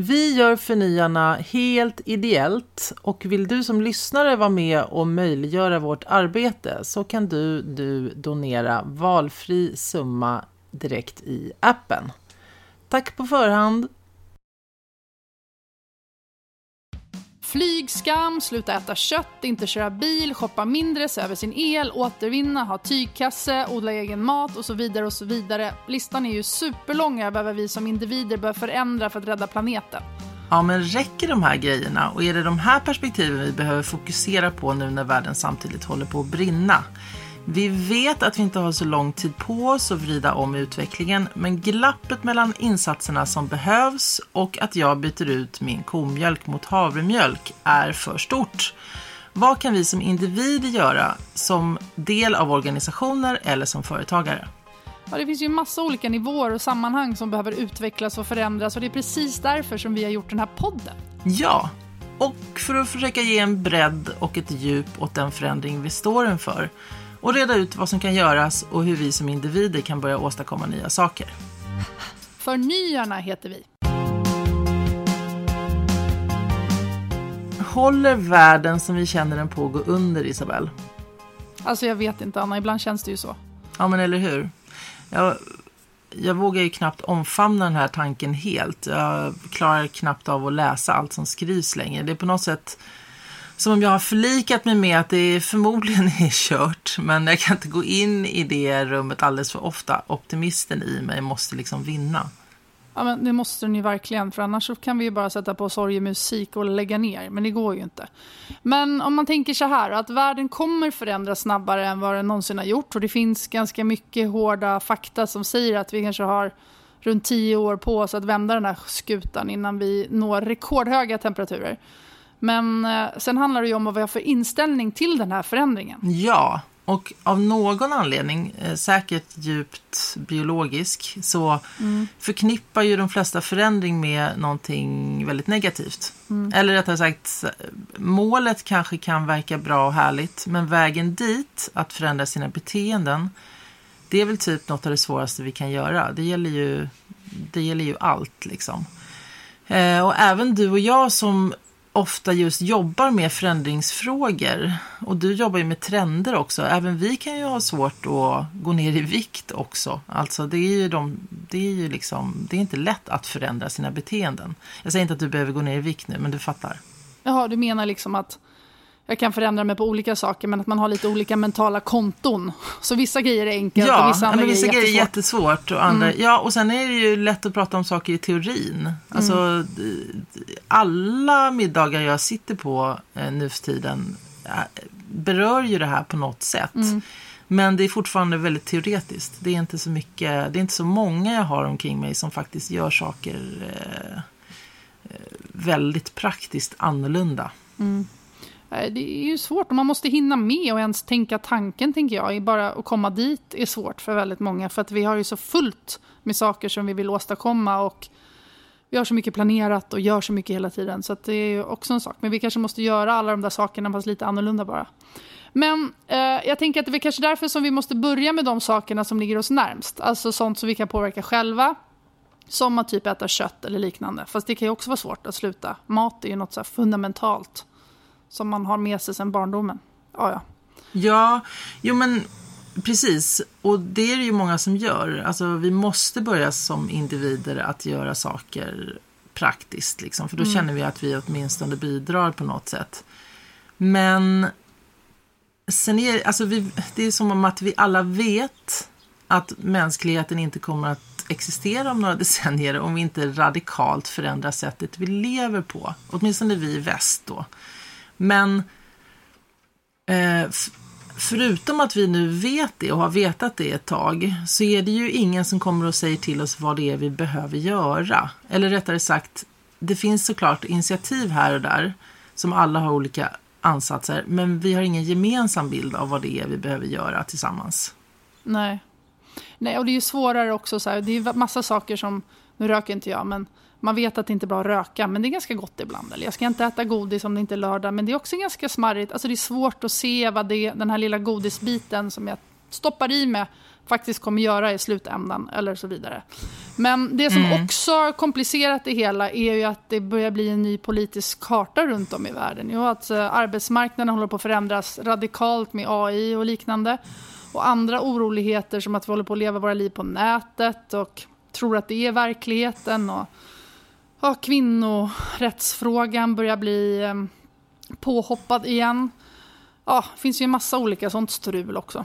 Vi gör Förnyarna helt ideellt och vill du som lyssnare vara med och möjliggöra vårt arbete så kan du, du donera valfri summa direkt i appen. Tack på förhand! Flygskam, sluta äta kött, inte köra bil, shoppa mindre, se över sin el, återvinna, ha tygkasse, odla egen mat och så vidare och så vidare. Listan är ju superlång över vad vi som individer bör förändra för att rädda planeten. Ja, men räcker de här grejerna och är det de här perspektiven vi behöver fokusera på nu när världen samtidigt håller på att brinna? Vi vet att vi inte har så lång tid på oss att vrida om utvecklingen, men glappet mellan insatserna som behövs och att jag byter ut min komjölk mot havremjölk är för stort. Vad kan vi som individer göra som del av organisationer eller som företagare? Ja, det finns ju massa olika nivåer och sammanhang som behöver utvecklas och förändras och det är precis därför som vi har gjort den här podden. Ja, och för att försöka ge en bredd och ett djup åt den förändring vi står inför och reda ut vad som kan göras och hur vi som individer kan börja åstadkomma nya saker. Förnyarna heter vi. Håller världen som vi känner den på att gå under, Isabelle? Alltså jag vet inte Anna, ibland känns det ju så. Ja, men eller hur? Jag, jag vågar ju knappt omfamna den här tanken helt. Jag klarar knappt av att läsa allt som skrivs längre. Det är på något sätt som om jag har förlikat mig med att det förmodligen är kört. Men jag kan inte gå in i det rummet alldeles för ofta. Optimisten i mig måste liksom vinna. Ja, men det måste den ju verkligen, för annars kan vi ju bara sätta på sorgemusik och lägga ner, men det går ju inte. Men om man tänker så här, att världen kommer förändras snabbare än vad den någonsin har gjort och det finns ganska mycket hårda fakta som säger att vi kanske har runt tio år på oss att vända den här skutan innan vi når rekordhöga temperaturer. Men eh, sen handlar det ju om vad vi har för inställning till den här förändringen. Ja, och av någon anledning, eh, säkert djupt biologisk, så mm. förknippar ju de flesta förändring med någonting väldigt negativt. Mm. Eller rättare sagt, målet kanske kan verka bra och härligt, men vägen dit, att förändra sina beteenden, det är väl typ något av det svåraste vi kan göra. Det gäller ju, det gäller ju allt liksom. Eh, och även du och jag som ofta just jobbar med förändringsfrågor. Och du jobbar ju med trender också. Även vi kan ju ha svårt att gå ner i vikt också. Alltså det är ju, de, det är ju liksom, det är inte lätt att förändra sina beteenden. Jag säger inte att du behöver gå ner i vikt nu, men du fattar. Jaha, du menar liksom att jag kan förändra mig på olika saker men att man har lite olika mentala konton. Så vissa grejer är enkelt ja, och vissa andra men vissa grejer är jättesvårt. jättesvårt och andra, mm. Ja, och sen är det ju lätt att prata om saker i teorin. Alltså, mm. alla middagar jag sitter på eh, nu för tiden eh, berör ju det här på något sätt. Mm. Men det är fortfarande väldigt teoretiskt. Det är inte så mycket, det är inte så många jag har omkring mig som faktiskt gör saker eh, eh väldigt praktiskt annorlunda. Mm. Eh, det är ju svårt och man måste hinna med och ens tänka tanken, tänker jag. Bara att komma dit är svårt för väldigt många för att vi har ju så fullt med saker som vi vill åstadkomma och vi har så mycket planerat och gör så mycket hela tiden. Så det är ju också en sak. Men vi kanske måste göra alla de där sakerna fast lite annorlunda bara. Men eh, jag tänker att det är kanske därför som vi måste börja med de sakerna som ligger oss närmst. Alltså sånt som vi kan påverka själva. Som att typ äta kött eller liknande. Fast det kan ju också vara svårt att sluta. Mat är ju något så fundamentalt som man har med sig sedan barndomen. Ja, ja. Ja, jo men precis. Och det är det ju många som gör. Alltså vi måste börja som individer att göra saker praktiskt. Liksom, för då mm. känner vi att vi åtminstone bidrar på något sätt. Men sen är alltså vi, det är som om att vi alla vet att mänskligheten inte kommer att existera om några decennier om vi inte radikalt förändrar sättet vi lever på. Åtminstone vi i väst då. Men eh, förutom att vi nu vet det och har vetat det ett tag så är det ju ingen som kommer och säger till oss vad det är vi behöver göra. Eller rättare sagt, det finns såklart initiativ här och där som alla har olika ansatser men vi har ingen gemensam bild av vad det är vi behöver göra tillsammans. Nej. Nej, och det är ju svårare också. Så här, det är ju massa saker som, nu röker inte jag, men man vet att det inte är bra att röka, men det är ganska gott ibland. Eller jag ska inte äta godis om det inte är lördag, men det är också ganska smarrigt. Alltså det är svårt att se vad det, den här lilla godisbiten som jag stoppar i mig faktiskt kommer göra i slutändan eller så vidare. Men det som mm. också har komplicerat det hela är ju att det börjar bli en ny politisk karta runt om i världen. Jo, att eh, arbetsmarknaden håller på att förändras radikalt med AI och liknande. Och andra oroligheter som att vi håller på att leva våra liv på nätet och tror att det är verkligheten. Och, ja, kvinnorättsfrågan börjar bli eh, påhoppad igen. Ja, det finns ju en massa olika sånt strul också.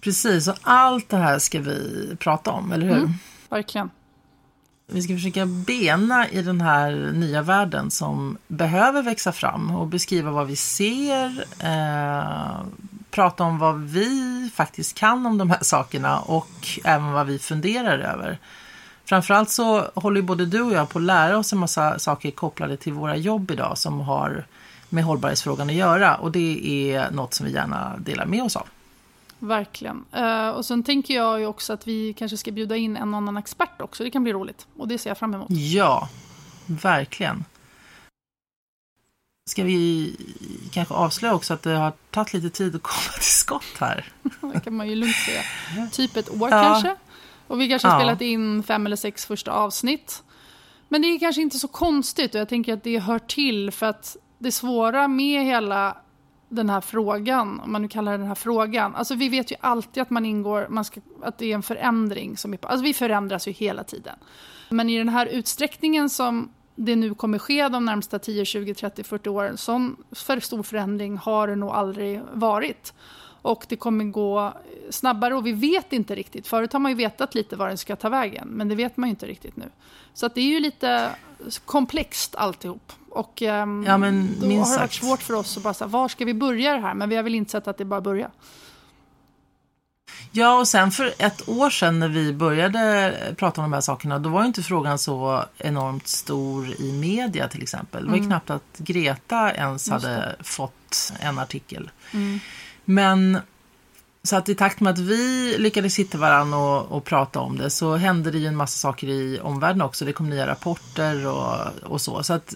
Precis, och allt det här ska vi prata om, eller hur? Mm, verkligen. Vi ska försöka bena i den här nya världen som behöver växa fram och beskriva vad vi ser, eh, prata om vad vi faktiskt kan om de här sakerna och även vad vi funderar över. Framförallt så håller både du och jag på att lära oss en massa saker kopplade till våra jobb idag som har med hållbarhetsfrågan att göra och det är något som vi gärna delar med oss av. Verkligen. Uh, och sen tänker jag ju också att vi kanske ska bjuda in en annan expert också. Det kan bli roligt. Och det ser jag fram emot. Ja, verkligen. Ska vi kanske avslöja också att det har tagit lite tid att komma till skott här? det kan man ju lugnt säga. Typ ett år ja. kanske. Och vi kanske har ja. spelat in fem eller sex första avsnitt. Men det är kanske inte så konstigt och jag tänker att det hör till för att det svåra med hela den här frågan, om man nu kallar den här frågan. Alltså vi vet ju alltid att man ingår, man ska, att det är en förändring som är Alltså vi förändras ju hela tiden. Men i den här utsträckningen som det nu kommer ske de närmsta 10, 20, 30, 40 åren, sån för stor förändring har det nog aldrig varit. Och det kommer gå snabbare och vi vet inte riktigt. Förut har man ju vetat lite var den ska ta vägen, men det vet man ju inte riktigt nu. Så att det är ju lite komplext alltihop. Och um, ja, men, då har det varit svårt för oss att bara säga, var ska vi börja det här? Men vi har väl inte sett att det bara börjar. Ja, och sen för ett år sedan när vi började prata om de här sakerna, då var inte frågan så enormt stor i media till exempel. Det var ju mm. knappt att Greta ens hade fått en artikel. Mm. Men så att i takt med att vi lyckades hitta varandra och, och, prata om det så hände det ju en massa saker i omvärlden också. Det kom nya rapporter och, och så. Så att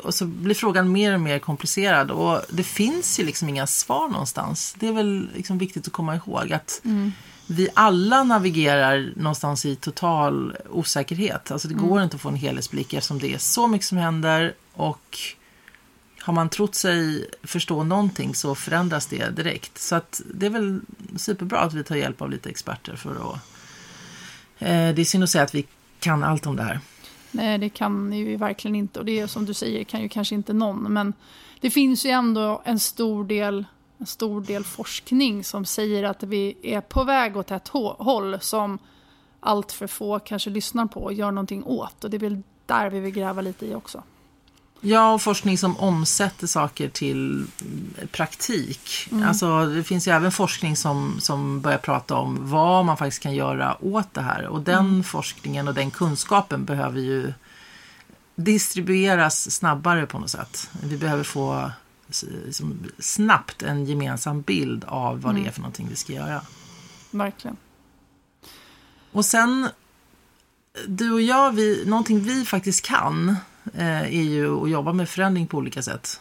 och så blir frågan mer och mer komplicerad och det finns ju liksom inga svar någonstans. Det är väl liksom viktigt att komma ihåg att mm. vi alla navigerar någonstans i total osäkerhet. Alltså det mm. går inte att få en helhetsblick eftersom det är så mycket som händer och har man trott sig förstå någonting så förändras det direkt. Så att det är väl superbra att vi tar hjälp av lite experter för att... Eh, det är synd att säga att vi kan allt om det här. Nej, det kan ju verkligen inte. Och det är som du säger, kan ju kanske inte någon. Men det finns ju ändå en stor del, en stor del forskning som säger att vi är på väg åt ett håll som allt för få kanske lyssnar på och gör någonting åt. Och det är väl där vi vill gräva lite i också. Ja, och forskning som omsätter saker till praktik. Mm. Alltså, det finns ju även forskning som, som börjar prata om vad man faktiskt kan göra åt det här. Och den mm. forskningen och den kunskapen behöver ju distribueras snabbare på något sätt. Vi behöver få liksom, snabbt en gemensam bild av vad mm. det är för någonting vi ska göra. Verkligen. Och sen, du och jag, vi, någonting vi faktiskt kan är ju att jobba med förändring på olika sätt.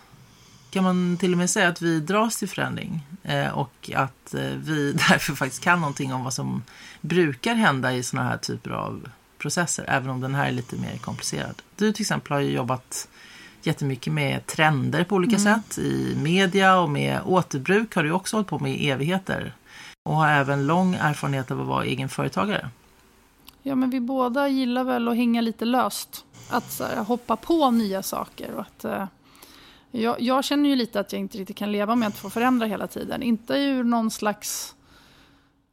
Kan man till och med säga att vi dras till förändring eh, och att eh, vi därför faktiskt kan någonting om vad som brukar hända i sådana här typer av processer, även om den här är lite mer komplicerad. Du till exempel har ju jobbat jättemycket med trender på olika mm. sätt i media och med återbruk har du också hållit på med i evigheter och har även lång erfarenhet av att vara egen företagare. Ja, men vi båda gillar väl att hänga lite löst att här, hoppa på nya saker. Och att, eh, jag, jag, känner ju lite att jag inte riktigt kan leva med att få förändra hela tiden. Inte ur någon slags,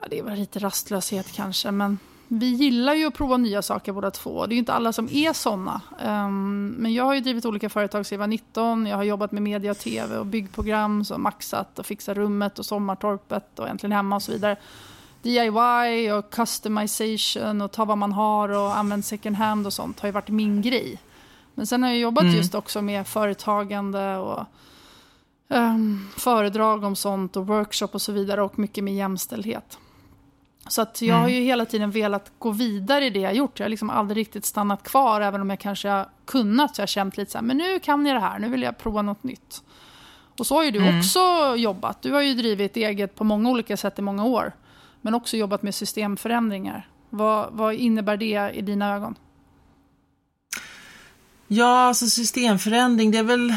ja, det är väl lite rastlöshet kanske, men vi gillar ju att prova nya saker båda två. Det är ju inte alla som är sådana. Um, ehm, men jag har ju drivit olika företag sedan jag var 19. Jag har jobbat med media och tv och byggprogram, så maxat och fixat rummet och sommartorpet och äntligen hemma och så vidare. DIY och customization och ta vad man har och använda second hand och sånt har ju varit min grej. Men sen har jag jobbat mm. just också med företagande och um, föredrag om sånt och workshop och så vidare och mycket med jämställdhet. Så att jag mm. har ju hela tiden velat gå vidare i det jag gjort. Jag har liksom aldrig riktigt stannat kvar även om jag kanske har kunnat. Så jag har känt lite så här, men nu kan jag det här, nu vill jag prova något nytt. Och så har ju du mm. också jobbat. Du har ju drivit eget på många olika sätt i många år men också jobbat med systemförändringar. Vad, vad innebär det i dina ögon? Ja, alltså systemförändring, det är väl,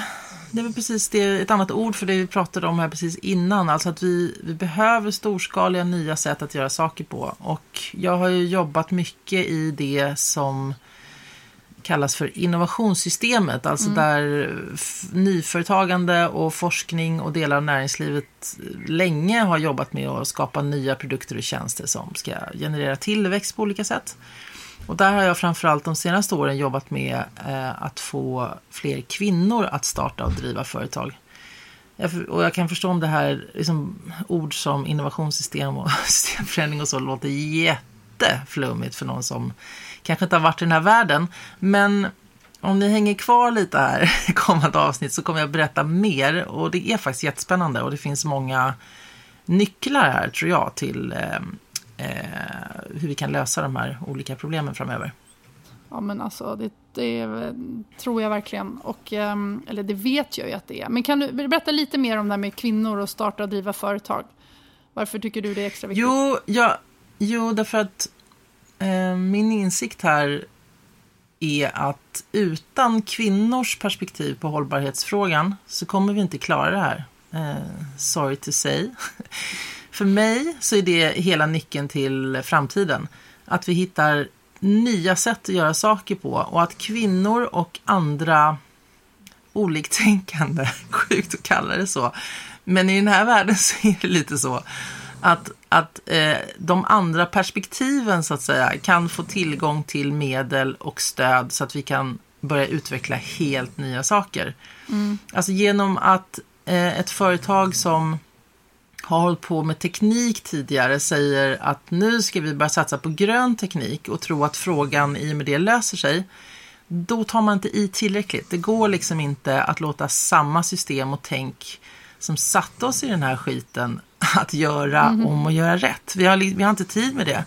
det är väl precis det, ett annat ord för det vi pratade om här precis innan. Alltså att vi, vi behöver storskaliga nya sätt att göra saker på. Och jag har ju jobbat mycket i det som kallas för innovationssystemet, alltså mm. där nyföretagande och forskning och delar av näringslivet länge har jobbat med att skapa nya produkter och tjänster som ska generera tillväxt på olika sätt. Och där har jag framförallt de senaste åren jobbat med eh, att få fler kvinnor att starta och driva företag. Jag, och jag kan förstå om det här liksom, ord som innovationssystem och systemförändring och så låter jätteflummigt för någon som kanske inte har varit i den här världen. Men om ni hänger kvar lite här i kommande avsnitt så kommer jag berätta mer och det är faktiskt jättespännande och det finns många nycklar här tror jag till eh, eh, hur vi kan lösa de här olika problemen framöver. Ja men alltså det, det tror jag verkligen. Och, ehm, eller det vet jag ju att det är. Men kan du berätta lite mer om det här med kvinnor och starta och driva företag? Varför tycker du det är extra viktigt? Jo, ja, jo därför att Eh, min insikt här är att utan kvinnors perspektiv på hållbarhetsfrågan så kommer vi inte klara det här. Eh, sorry to say. För mig så är det hela nyckeln till framtiden. Att vi hittar nya sätt att göra saker på och att kvinnor och andra oliktänkande, sjukt att kalla det så, men i den här världen så är det lite så att, att eh, de andra perspektiven så att säga kan få tillgång till medel och stöd så att vi kan börja utveckla helt nya saker. Mm. Alltså genom att eh, ett företag som har hållit på med teknik tidigare säger att nu ska vi börja satsa på grön teknik och tro att frågan i och med det löser sig. Då tar man inte i tillräckligt. Det går liksom inte att låta samma system och tänk som satte oss i den här skiten att göra mm. om och göra rätt. Vi har, vi har inte tid med det.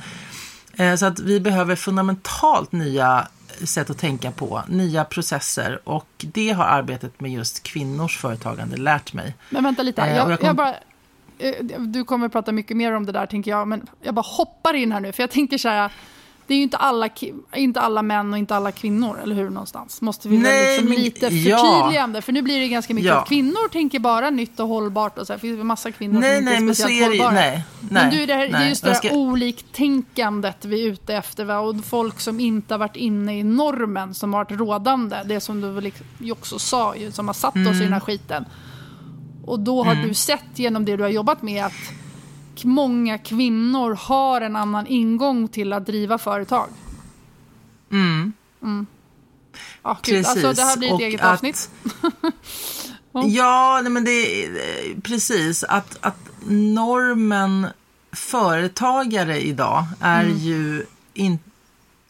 Eh, så att vi behöver fundamentalt nya sätt att tänka på, nya processer och det har arbetet med just kvinnors företagande lärt mig. Men vänta lite, eh, jag, jag, kom... jag bara Eh, du kommer prata mycket mer om det där tänker jag, men jag bara hoppar in här nu för jag tänker så här, det är ju inte alla, inte alla män och inte alla kvinnor, eller hur någonstans? Måste vi Nej, liksom men, lite förtydligande, ja. för nu blir det ganska mycket ja. att kvinnor tänker bara nytt och hållbart och så här, för det finns massa kvinnor nej, som inte är speciellt är det, hållbara. Nej, nej, men du, det, här, nej, det är just det här ska... oliktänkandet vi är ute efter, va? och folk som inte har varit inne i normen som har varit rådande, det som du väl också sa, som har satt mm. oss i den här skiten. Och då har mm. du sett genom det du har jobbat med att många kvinnor har en annan ingång till att driva företag. Mm. mm. Ah, precis. Alltså, det här blir ett och eget att, avsnitt. ja, men det är precis. Att, att normen företagare idag är mm. ju inte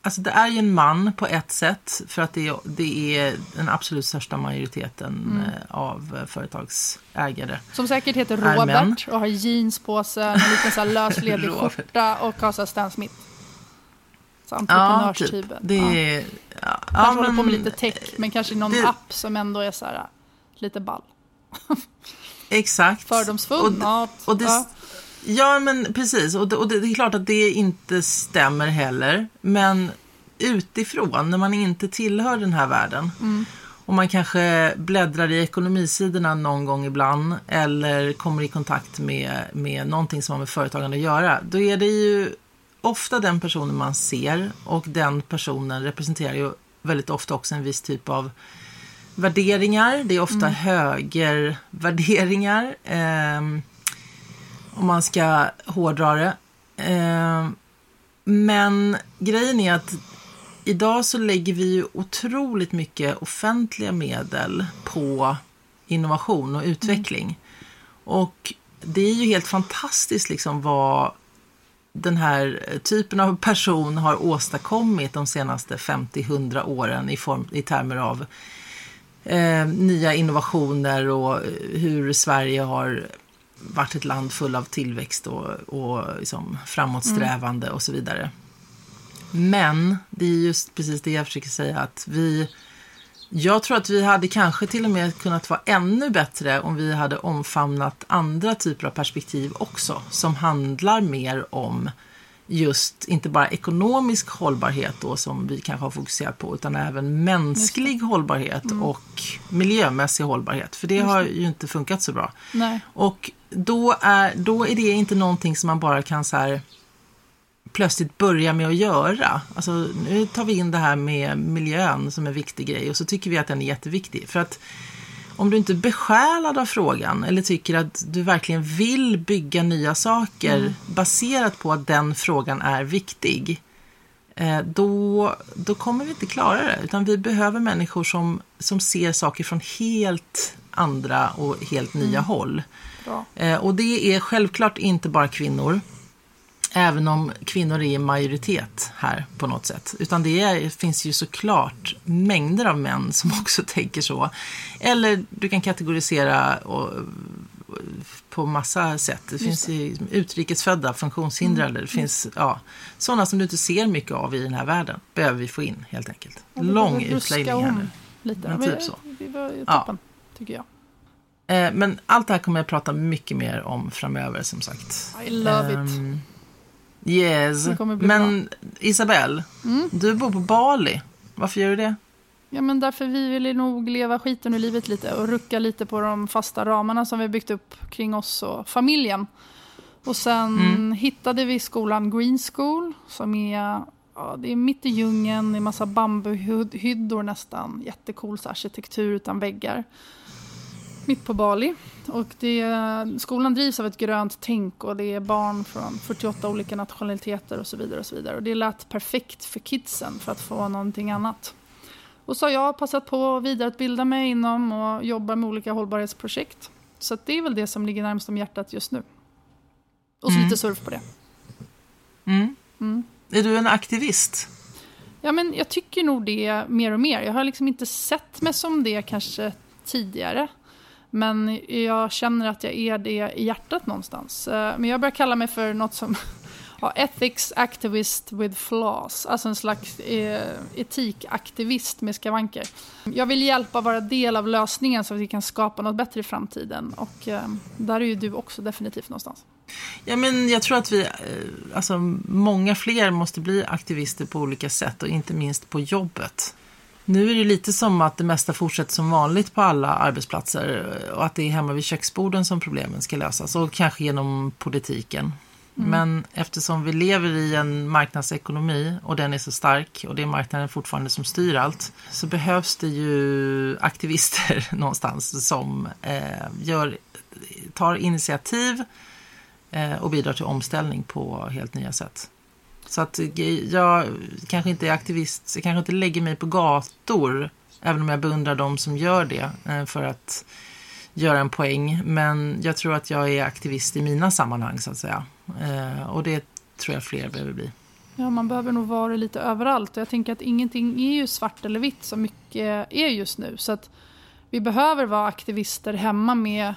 Alltså det är ju en man på ett sätt för att det är, det är den absolut största majoriteten mm. Eh, av företagsägare. Som säkert heter Robert och har jeans på sig, en liten så här lösledig skjorta och har så Stan Smith. Så entreprenörstypen. Ja, typ. Det är, ja. ja kanske håller på med lite tech, men kanske någon det, app som ändå är så här lite ball. Exakt. Fördomsfull. Och, och det, ja. Ja, men precis. Och det, och det, är klart att det inte stämmer heller. Men utifrån, när man inte tillhör den här världen mm. och man kanske bläddrar i ekonomisidorna någon gång ibland eller kommer i kontakt med, med någonting som har med företagande att göra, då är det ju ofta den personen man ser och den personen representerar ju väldigt ofta också en viss typ av värderingar. Det är ofta mm. högervärderingar. Eh, om man ska hårdra det. Eh, men grejen är att idag så lägger vi ju otroligt mycket offentliga medel på innovation och utveckling. Mm. Och det är ju helt fantastiskt liksom vad den här typen av person har åstadkommit de senaste 50-100 åren i, form, i termer av eh, nya innovationer och eh, hur Sverige har varit ett land full av tillväxt och, och liksom framåtsträvande mm. och så vidare. Men det är just precis det jag försöker säga att vi Jag tror att vi hade kanske till och med kunnat vara ännu bättre om vi hade omfamnat andra typer av perspektiv också, som handlar mer om just inte bara ekonomisk hållbarhet då som vi kanske har fokuserat på utan även mänsklig hållbarhet mm. och miljömässig hållbarhet. För det har ju inte funkat så bra. Nej. Och då är, då är det inte någonting som man bara kan så här plötsligt börja med att göra. Alltså, nu tar vi in det här med miljön som en viktig grej och så tycker vi att den är jätteviktig. För att om du inte är besjälad av frågan eller tycker att du verkligen vill bygga nya saker mm. baserat på att den frågan är viktig, eh, då, då kommer vi inte klara det. Utan vi behöver människor som, som ser saker från helt andra och helt nya mm. håll. Bra. Eh, och det är självklart inte bara kvinnor. Även om kvinnor är i majoritet här på något sätt. Utan det är, finns ju såklart mängder av män som också tänker så. Eller du kan kategorisera och, på massa sätt. Det finns det. utrikesfödda, funktionshindrade. Mm. Det finns ja, sådana som du inte ser mycket av i den här världen. Behöver vi få in helt enkelt. Lång utläggning här nu. Lite. Men typ så. Det var toppen, ja. tycker jag. Eh, men allt det här kommer jag prata mycket mer om framöver som sagt. I love um, it. Ehm, Yes. Men Isabelle, mm? du bor på Bali. Varför gör du det? Ja, men därför vi vill nog leva skiten ur livet lite och rucka lite på de fasta ramarna som vi byggt upp kring oss och familjen. Och sen mm. hittade vi skolan Green School som är, ja, det är mitt i djungeln, det är massa bambuhyddor nästan, jättecool arkitektur utan väggar mitt på Bali. Och det, skolan drivs av ett grönt tänk och det är barn från 48 olika nationaliteter och så vidare. Och så vidare. Och det lät perfekt för kidsen för att få någonting annat. Och så har jag passat på att vidareutbilda mig inom och jobba med olika hållbarhetsprojekt. Så det är väl det som ligger närmast om hjärtat just nu. Och så mm. lite surf på det. Mm. Mm. Är du en aktivist? Ja, men jag tycker nog det mer och mer. Jag har liksom inte sett mig som det kanske tidigare. Men jag känner att jag är det i hjärtat någonstans. Eh, men jag börjar kalla mig för något som ja, ethics activist with flaws. Alltså en slags eh, etikaktivist med skavanker. Jag vill hjälpa vara del av lösningen så att vi kan skapa något bättre i framtiden. Och eh, där är ju du också definitivt någonstans. Ja, men jag tror att vi, eh, alltså många fler måste bli aktivister på olika sätt och inte minst på jobbet. Nu är det lite som att det mesta fortsätter som vanligt på alla arbetsplatser och att det är hemma vid köksborden som problemen ska lösas och kanske genom politiken. Mm. Men eftersom vi lever i en marknadsekonomi och den är så stark och det är marknaden fortfarande som styr allt så behövs det ju aktivister någonstans som eh, gör, tar initiativ eh, och bidrar till omställning på helt nya sätt. Så att eh, jag kanske inte är aktivist, jag kanske inte lägger mig på gator, även om jag beundrar de som gör det eh, för att göra en poäng. Men jag tror att jag är aktivist i mina sammanhang så att säga. Eh, och det tror jag fler behöver bli. Ja, man behöver nog vara lite överallt. Jag tänker att ingenting är ju svart eller vitt så mycket är just nu. Så att vi behöver vara aktivister hemma med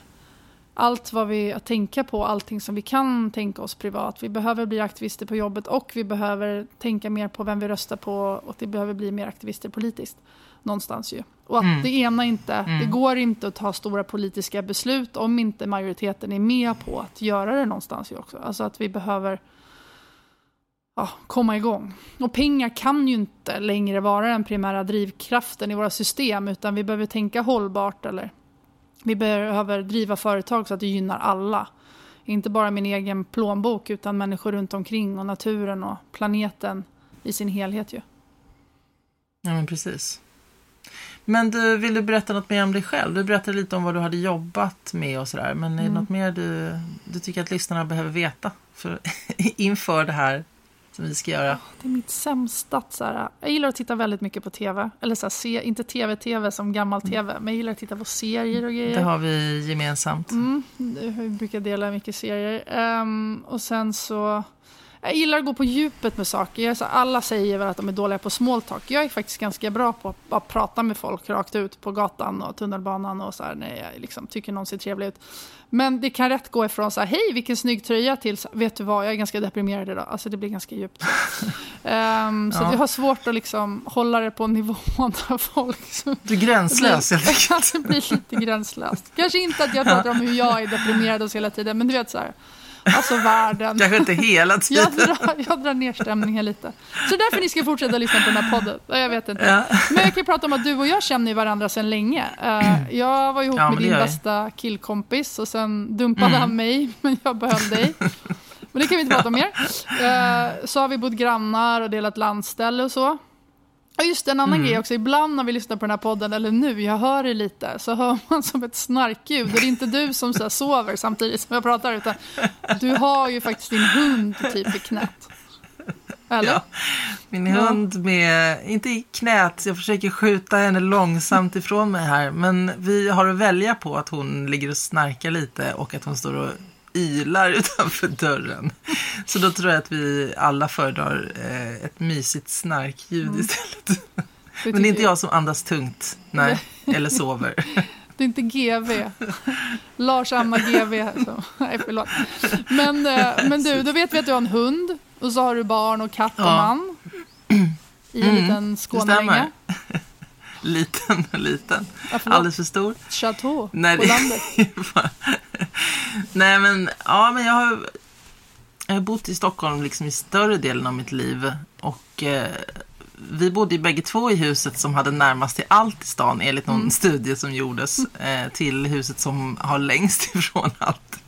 allt vad vi tänka på, allting som vi kan tänka oss privat. Vi behöver bli aktivister på jobbet och vi behöver tänka mer på vem vi röstar på och det behöver bli mer aktivister politiskt. Någonstans ju. Och att mm. det ena inte, mm. det går inte att ta stora politiska beslut om inte majoriteten är med på att göra det någonstans ju också. Alltså att vi behöver ja, komma igång. Och pengar kan ju inte längre vara den primära drivkraften i våra system utan vi behöver tänka hållbart eller vi behöver driva företag så att det gynnar alla. Inte bara min egen plånbok utan människor runt omkring och naturen och planeten i sin helhet ju. Ja men precis. Men du, vill du berätta något mer om dig själv? Du berättade lite om vad du hade jobbat med och sådär. Men är det mm. något mer du, du tycker att lyssnarna behöver veta för, inför det här som vi ska göra. Det är mitt sämsta. Så här, jag gillar att titta väldigt mycket på tv. Eller så här, se, inte tv-tv som gammal tv, mm. men jag gillar att titta på serier och grejer. Det har vi gemensamt. Mm, vi brukar dela mycket serier. Um, och sen så Jag gillar att gå på djupet med saker. Jag, så, alla säger väl att de är dåliga på small talk. Jag är faktiskt ganska bra på att bara prata med folk rakt ut på gatan och tunnelbanan och så här, när jag liksom, tycker någon ser trevlig ut. Men det kan rätt gå ifrån så här, hej vilken snygg tröja till, så, vet du vad, jag är ganska deprimerad idag. Alltså det blir ganska djupt. um, så ja. jag har svårt att liksom hålla det på nivån där folk... Du är gränslös helt enkelt. det blir lite gränslöst. Kanske inte att jag pratar om hur jag är deprimerad hos hela tiden, men du vet så här. Alltså världen. Kanske inte hela tiden. Jag drar, jag drar ner stämningen lite. Så därför ni ska fortsätta lyssna på den här podden. Jag vet inte. Ja. Men jag kan prata om att du och jag känner varandra sedan länge. Uh, jag var ihop ja, med din bästa killkompis och sen dumpade mm. han mig, men jag behöll dig. Men det kan vi inte prata om mer. Uh, så har vi bott grannar och delat landställe och så. Ja, just en annan mm. grej också. Ibland när vi lyssnar på den här podden, eller nu, jag hör det lite, så hör man som ett snarkljud. Och det är inte du som så sover samtidigt som jag pratar, utan du har ju faktiskt din hund typ i knät. Eller? Ja, min hund med, inte i knät, jag försöker skjuta henne långsamt ifrån mig här. Men vi har att välja på att hon ligger och snarkar lite och att hon står och ylar utanför dörren. Så då tror jag att vi alla föredrar eh, ett mysigt snarkljud mm. istället. Men det är inte jag som andas tungt, nej, eller sover. Det är inte GV. Lars Amma GV. Så. Nej, förlåt. Men, eh, men du, då vet vi att du har en hund och så har du barn och katt och man. I en mm, liten Skånelänga. Liten och liten. Ja, Alldeles för stor. Chateau Nej, på landet. Nej, men, ja, men jag har, jag har bott i Stockholm liksom i större delen av mitt liv. Och eh, vi bodde ju bägge två i huset som hade närmast till allt i stan enligt någon mm. studie som gjordes eh, till huset som har längst ifrån allt.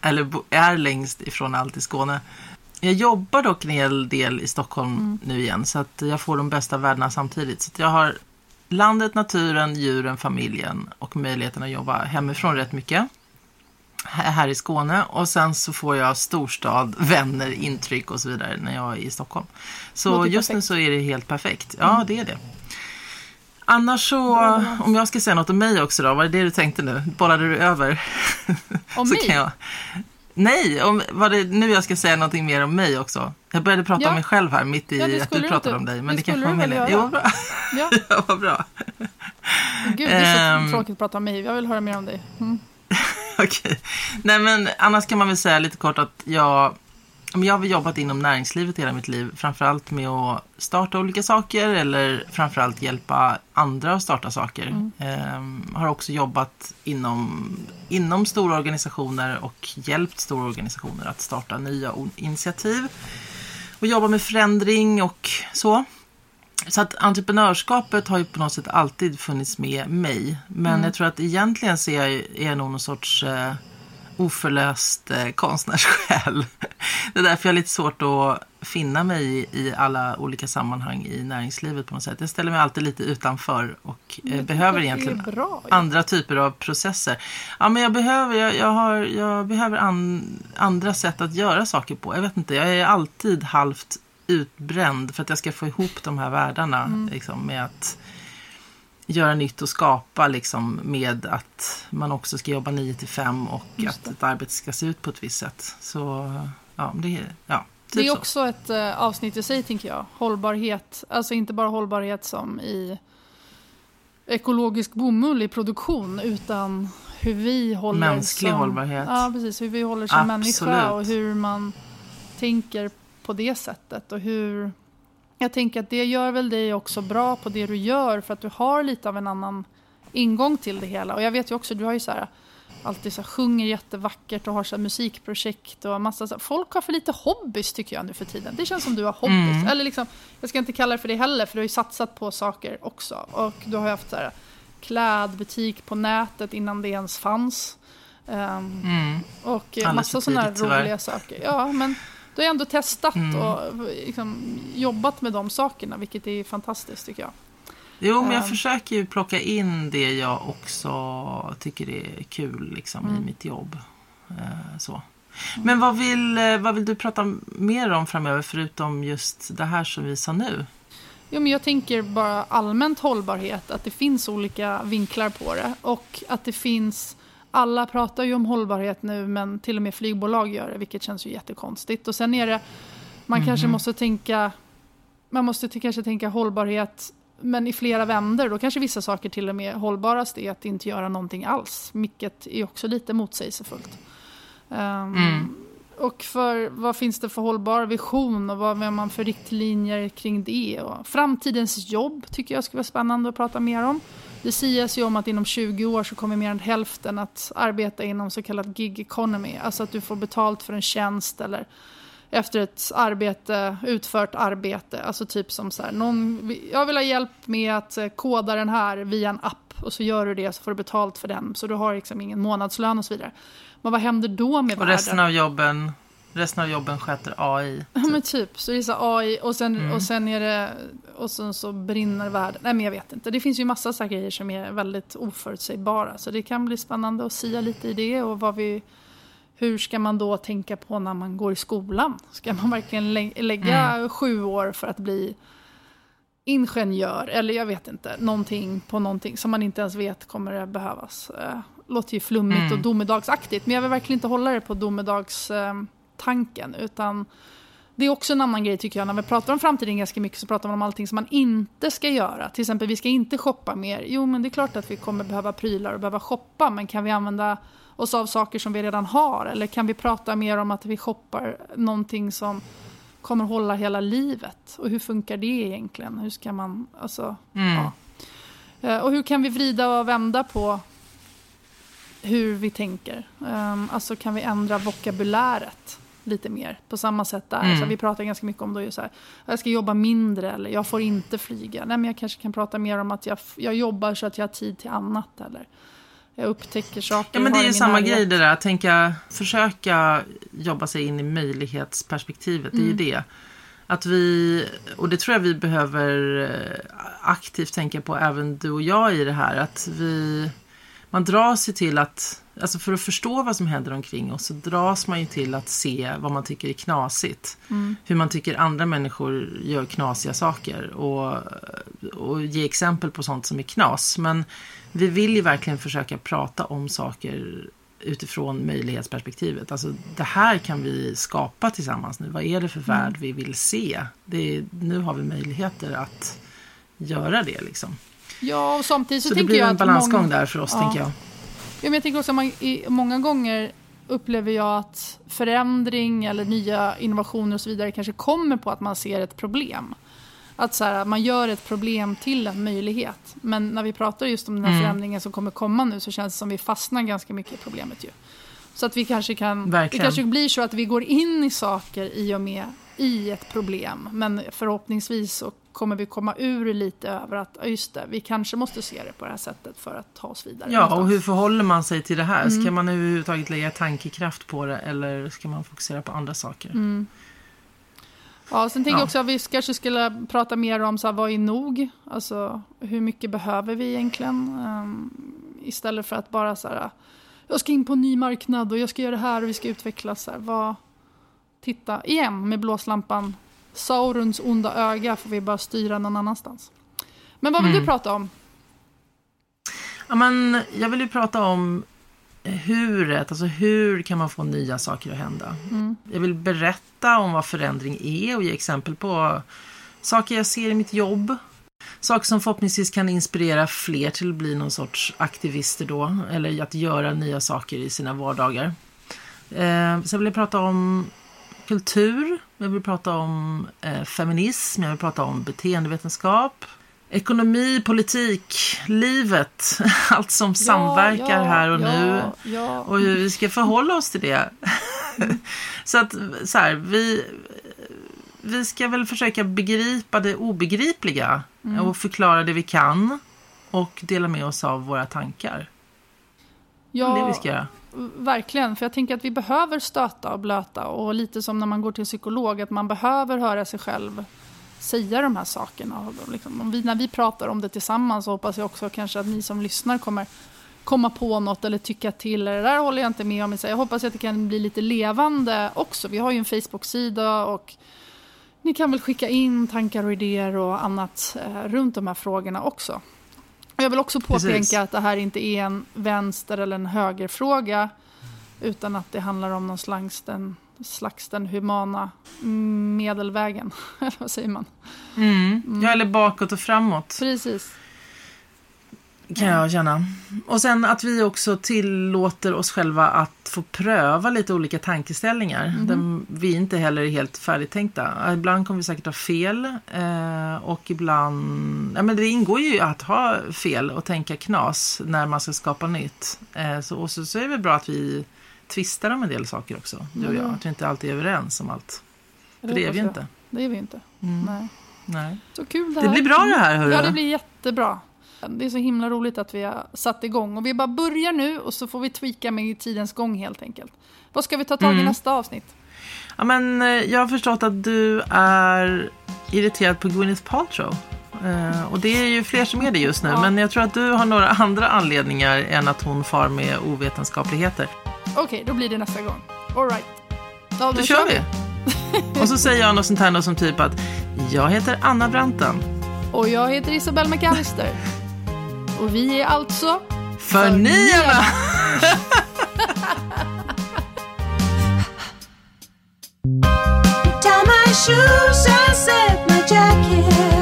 Eller är längst ifrån allt i Skåne. Jag jobbar dock en hel del i Stockholm mm. nu igen så att jag får de bästa värdena samtidigt. Så jag har landet, naturen, djuren, familjen och möjligheten att jobba hemifrån rätt mycket här i Skåne och sen så får jag storstad, vänner, intryck och så vidare när jag är i Stockholm. Så just perfekt. nu så är det helt perfekt. Ja, mm. det är det. Annars så, om jag ska säga något om mig också då, vad är det du tänkte nu? Bollade du över? Om mig? Jag... Nej, om, var det nu jag ska säga någonting mer om mig också? Jag började prata ja. om mig själv här mitt i ja, att du pratade om dig. Men det, det kanske var meningen. Jo, bra. Ja. ja, vad bra. Gud, det är så um, tråkigt att prata om mig. Jag vill höra mer om dig. Mm. Okej. Nej, men annars kan man väl säga lite kort att jag, jag har jobbat inom näringslivet hela mitt liv. Framförallt med att starta olika saker eller framförallt hjälpa andra att starta saker. Mm. Ehm, har också jobbat inom, inom stora organisationer och hjälpt stora organisationer att starta nya initiativ. Och jobba med förändring och så. Så att entreprenörskapet har ju på något sätt alltid funnits med mig. Men mm. jag tror att egentligen så är jag, är nog någon sorts eh, oförlöst eh, konstnärssjäl. Det är därför jag har lite svårt att finna mig i, i alla olika sammanhang i näringslivet på något sätt. Jag ställer mig alltid lite utanför och eh, behöver egentligen bra, ja. andra typer av processer. Ja, men jag behöver, jag, jag har, jag behöver an, andra sätt att göra saker på. Jag vet inte, jag är alltid halvt utbränd för att jag ska få ihop de här världarna mm. liksom, med att göra nytt och skapa liksom, med att man också ska jobba 9 till 5 och att ett arbete ska se ut på ett visst sätt. Så ja, det, ja, typ det är också ett uh, avsnitt i sig, tänker jag. Hållbarhet, alltså inte bara hållbarhet som i ekologisk bomull i produktion utan hur vi håller Mänsklig som, hållbarhet. Ja, precis. Hur vi håller som Absolut. människa och hur man tänker på det sättet. Och hur, jag tänker att det gör väl dig också bra på det du gör för att du har lite av en annan ingång till det hela. Och jag vet ju också, du har ju så här, alltid så här, sjunger jättevackert och har så här, musikprojekt och massa så här, Folk har för lite hobbys tycker jag nu för tiden. Det känns som du har hobbys. Mm. Eller liksom, jag ska inte kalla det för det heller för du har ju satsat på saker också. Och du har ju haft så här, klädbutik på nätet innan det ens fanns. Um, mm. Och massa sådana här roliga saker. Ja, men du har ändå testat mm. och liksom jobbat med de sakerna, vilket är fantastiskt tycker jag. Jo, men jag um, försöker ju plocka in det jag också tycker är kul liksom, mm. i mitt jobb. Uh, så. Mm. Men vad vill, eh, vad vill du prata mer om framöver, förutom just det här som vi sa nu? Jo, men jag tänker bara allmänt hållbarhet, att det finns olika vinklar på det och att det finns alla pratar ju om hållbarhet nu men till och med flygbolag gör det vilket känns ju jättekonstigt. Och sen är det, man mm. kanske måste tänka, man måste kanske tänka hållbarhet men i flera vänder. Då kanske vissa saker till och med hållbarast är att inte göra någonting alls. Vilket är också lite motsägelsefullt. Um, mm. Och för, vad finns det för hållbar vision och vad har man för riktlinjer kring det? Och framtidens jobb tycker jag skulle vara spännande att prata mer om. Det sias ju om att inom 20 år så kommer mer än hälften att arbeta inom så kallad gig economy. Alltså att du får betalt för en tjänst eller efter ett arbete, utfört arbete. Alltså typ som så här, någon, jag vill ha hjälp med att eh, koda den här via en app och så gör du det så får du betalt för den. Så du har liksom ingen månadslön och så vidare. Men vad händer då med och världen? resten av jobben Resten av jobben sköter AI. Typ. Ja men typ, så är så AI och sen, mm. och sen är det och sen så brinner världen. Nej men jag vet inte. Det finns ju massa så grejer som är väldigt oförutsägbara. Så det kan bli spännande att sia lite i det och vad vi hur ska man då tänka på när man går i skolan? Ska man verkligen lä lägga mm. sju år för att bli ingenjör? Eller jag vet inte, någonting på någonting som man inte ens vet kommer att behövas. Eh, låter ju flummigt mm. och domedagsaktigt, men jag vill verkligen inte hålla det på domedagstanken. Eh, utan det är också en annan grej tycker jag, när vi pratar om framtiden ganska mycket så pratar man om allting som man inte ska göra. Till exempel, vi ska inte shoppa mer. Jo, men det är klart att vi kommer behöva prylar och behöva shoppa, men kan vi använda oss av saker som vi redan har? Eller kan vi prata mer om att vi shoppar någonting som kommer hålla hela livet? Och hur funkar det egentligen? Hur ska man, alltså, mm. ja. Eh, och hur kan vi vrida och vända på hur vi tänker? Um, alltså kan vi ändra vokabuläret lite mer på samma sätt där? Mm. Så vi pratar ganska mycket om då så här, jag ska jobba mindre eller jag får inte flyga. Nej, men jag kanske kan prata mer om att jag, jag jobbar så att jag har tid till annat eller jag upptäcker saker. Ja, men det är ju samma grej det där. Tänka, försöka jobba sig in i möjlighetsperspektivet. Mm. Det är ju mm. det. Att vi, och det tror jag vi behöver eh, aktivt tänka på, även du och jag i det här. Att vi, man drar sig till att, alltså för att förstå vad som händer omkring oss så dras man ju till att se vad man tycker är knasigt. Mm. Hur man tycker andra människor gör knasiga saker och, och ge exempel på sånt som är knas. Men vi vill ju verkligen försöka prata om saker utifrån möjlighetsperspektivet. Alltså det här kan vi skapa tillsammans nu. Vad är det för mm. värld vi vill se? Det nu har vi möjligheter att göra det liksom. Ja, och samtidigt så, så tänker jag att... det blir en balansgång många... där för oss, ja. tänker jag. Men jag tänker också att många gånger upplever jag att förändring eller nya innovationer och så vidare kanske kommer på att man ser ett problem. Att så här, man gör ett problem till en möjlighet. Men när vi pratar just om den här mm. förändringen som kommer komma nu så känns det som att vi fastnar ganska mycket i problemet ju. Så att vi kanske kan, Verkligen. det kanske blir så att vi går in i saker i och med i ett problem. Men förhoppningsvis så kommer vi komma ur lite över att, just det, vi kanske måste se det på det här sättet för att ta oss vidare. Ja, någonstans. och hur förhåller man sig till det här? Mm. Ska man överhuvudtaget lägga tankekraft på det eller ska man fokusera på andra saker? Mm. Ja, sen tänker ja. jag också att vi kanske skulle prata mer om så här, vad är nog? Alltså hur mycket behöver vi egentligen? Um, istället för att bara så här, jag ska in på en ny marknad och jag ska göra det här och vi ska utvecklas. Så här, vad, titta igen med blåslampan. Saurons onda öga får vi bara styra någon annanstans. Men vad vill mm. du prata om? Ja, men jag vill ju prata om huret, alltså hur kan man få nya saker att hända? Mm. Jag vill berätta om vad förändring är och ge exempel på saker jag ser i mitt jobb. Saker som förhoppningsvis kan inspirera fler till att bli någon sorts aktivister då, eller att göra nya saker i sina vardagar. Eh, sen vill jag prata om kultur, jag vill prata om eh, feminism, jag vill prata om beteendevetenskap, ekonomi, politik, livet, allt som samverkar ja, här och ja, nu och hur vi ska förhålla oss till det. Mm. så att så här, vi, vi ska väl försöka begripa det obegripliga mm. och förklara det vi kan och dela med oss av våra tankar. Ja, det vi ska göra. Verkligen, för jag tänker att vi behöver stöta och blöta och lite som när man går till psykolog, att man behöver höra sig själv säga de här sakerna. Liksom, vi, när vi pratar om det tillsammans så hoppas jag också kanske att ni som lyssnar kommer komma på något eller tycka till. Det där håller jag inte med om. Jag hoppas att det kan bli lite levande också. Vi har ju en Facebook-sida och ni kan väl skicka in tankar och idéer och annat eh, runt de här frågorna också. Jag vill också påpeka Precis. att det här inte är en vänster eller en högerfråga. Utan att det handlar om någon slags den, slags den humana medelvägen. Eller vad säger man? Mm. Ja, eller bakåt och framåt. Precis. Kan jag känna. Och sen att vi också tillåter oss själva att få pröva lite olika tankeställningar. Mhm. Där vi inte heller är helt färdigtänkta. Ibland kommer vi säkert ha fel eh, och ibland... Ja, men det ingår ju att ha fel och tänka knas när man ska skapa nytt. Eh, så, och så, så är det väl bra att vi tvistar om en del saker också, du och jag. Mm. Att vi inte alltid är överens om allt. För det är vi jag. inte. Det är vi inte. Mm. Nej. Nej. Så kul det Det här. blir bra det här, hörru. Ja, det blir jättebra. Det är så himla roligt att vi har satt igång. Och vi bara börjar nu och så får vi tweaka med tidens gång helt enkelt. Vad ska vi ta tag i Mm. nästa avsnitt? Ja, men, eh, jag har förstått att du är irriterad på Gwyneth Paltrow. Eh, och det är ju fler som är det just nu. Ja. Men jag tror att du har några andra anledningar än att hon far med ovetenskapligheter. Okej, då blir det nästa gång. All right. Ja, Då kör vi! och så säger jag något sånt här något som typ att jag heter Anna Branten. Och jag heter Isabelle McAllister. Och vi är alltså... Förnyarna! Tie my shoes and set my jacket.